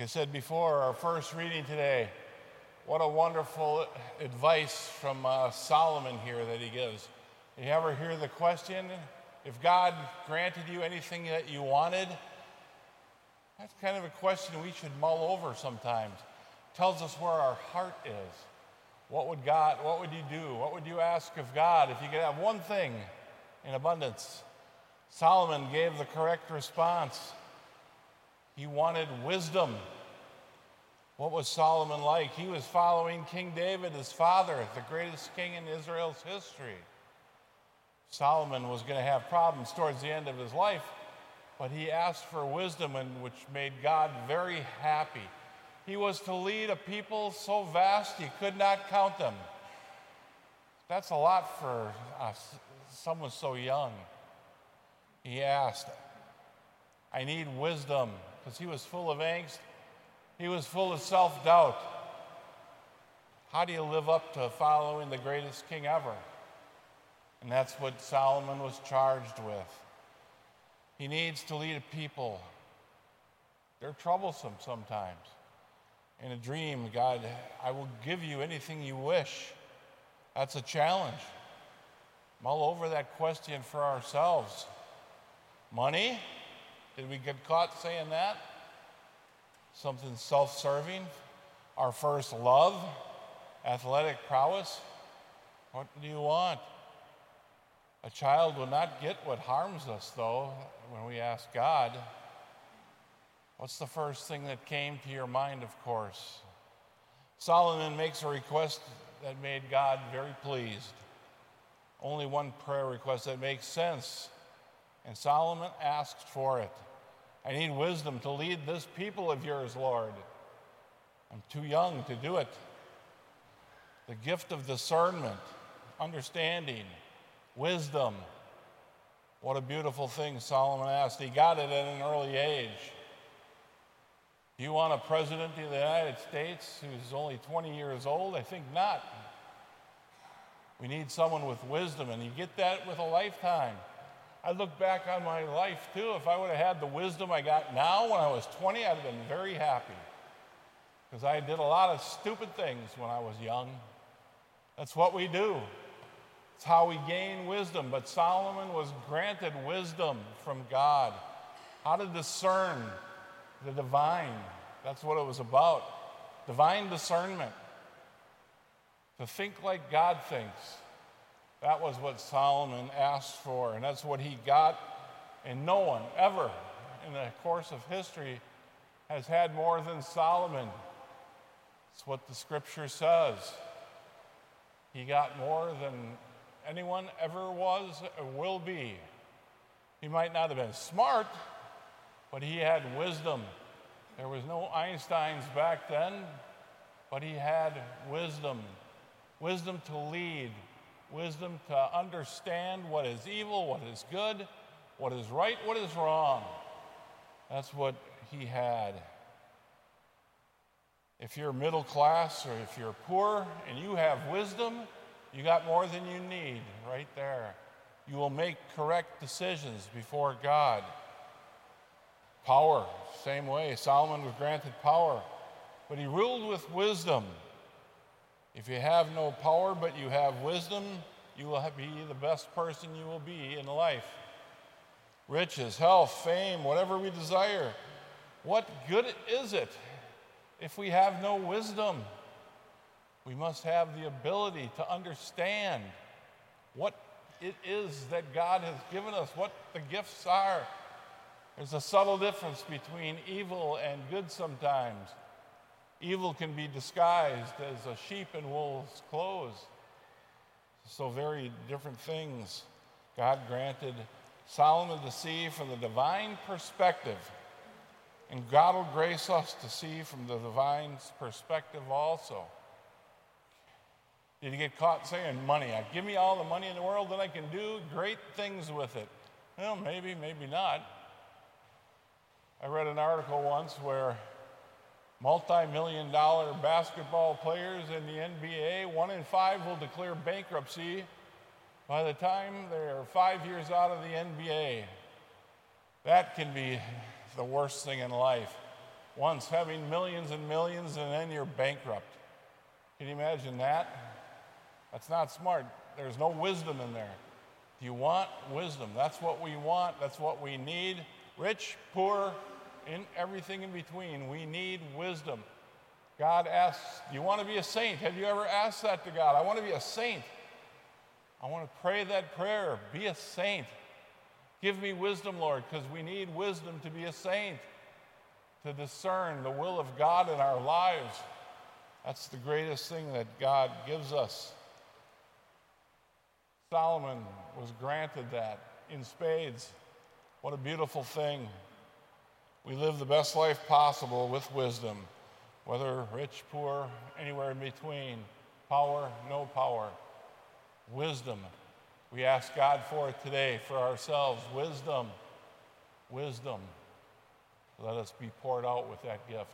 Like I said before, our first reading today, what a wonderful advice from uh, Solomon here that he gives. You ever hear the question, if God granted you anything that you wanted? That's kind of a question we should mull over sometimes. tells us where our heart is. What would God, what would you do? What would you ask of God if you could have one thing in abundance? Solomon gave the correct response. He wanted wisdom. What was Solomon like? He was following King David, his father, the greatest king in Israel's history. Solomon was going to have problems towards the end of his life, but he asked for wisdom, and which made God very happy. He was to lead a people so vast he could not count them. That's a lot for uh, someone so young. He asked, I need wisdom, because he was full of angst. He was full of self doubt. How do you live up to following the greatest king ever? And that's what Solomon was charged with. He needs to lead a people. They're troublesome sometimes. In a dream, God, I will give you anything you wish. That's a challenge. Mull over that question for ourselves. Money? Did we get caught saying that? Something self serving? Our first love? Athletic prowess? What do you want? A child will not get what harms us, though, when we ask God. What's the first thing that came to your mind, of course? Solomon makes a request that made God very pleased. Only one prayer request that makes sense. And Solomon asked for it. I need wisdom to lead this people of yours, Lord. I'm too young to do it. The gift of discernment, understanding, wisdom. What a beautiful thing Solomon asked. He got it at an early age. Do you want a president of the United States who's only 20 years old? I think not. We need someone with wisdom, and you get that with a lifetime. I look back on my life too. If I would have had the wisdom I got now when I was 20, I'd have been very happy. Because I did a lot of stupid things when I was young. That's what we do. It's how we gain wisdom. But Solomon was granted wisdom from God, how to discern the divine. That's what it was about divine discernment. To think like God thinks. That was what Solomon asked for, and that's what he got. And no one ever in the course of history has had more than Solomon. It's what the scripture says. He got more than anyone ever was or will be. He might not have been smart, but he had wisdom. There was no Einsteins back then, but he had wisdom wisdom to lead, wisdom to understand what is evil, what is good, what is right, what is wrong. That's what he had. If you're middle class or if you're poor and you have wisdom, you got more than you need right there. You will make correct decisions before God. Power, same way. Solomon was granted power, but he ruled with wisdom. If you have no power but you have wisdom, you will be the best person you will be in life. Riches, health, fame, whatever we desire. What good is it if we have no wisdom? We must have the ability to understand what it is that God has given us, what the gifts are. There's a subtle difference between evil and good sometimes. Evil can be disguised as a sheep in wolf's clothes. So, very different things. God granted Solomon to see from the divine perspective. And God will grace us to see from the divine perspective also. Did you get caught saying money? Give me all the money in the world, then I can do great things with it. Well, maybe, maybe not. I read an article once where multi million dollar basketball players in the NBA, one in five will declare bankruptcy by the time they're five years out of the NBA. That can be the worst thing in life. once having millions and millions and then you're bankrupt. Can you imagine that? That's not smart. There's no wisdom in there. Do you want wisdom? That's what we want. That's what we need. Rich, poor, in everything in between. We need wisdom. God asks, you want to be a saint? Have you ever asked that to God? I want to be a saint. I want to pray that prayer. Be a saint. Give me wisdom, Lord, because we need wisdom to be a saint, to discern the will of God in our lives. That's the greatest thing that God gives us. Solomon was granted that in spades. What a beautiful thing. We live the best life possible with wisdom, whether rich, poor, anywhere in between, power, no power. Wisdom. We ask God for it today for ourselves. Wisdom. Wisdom. Let us be poured out with that gift.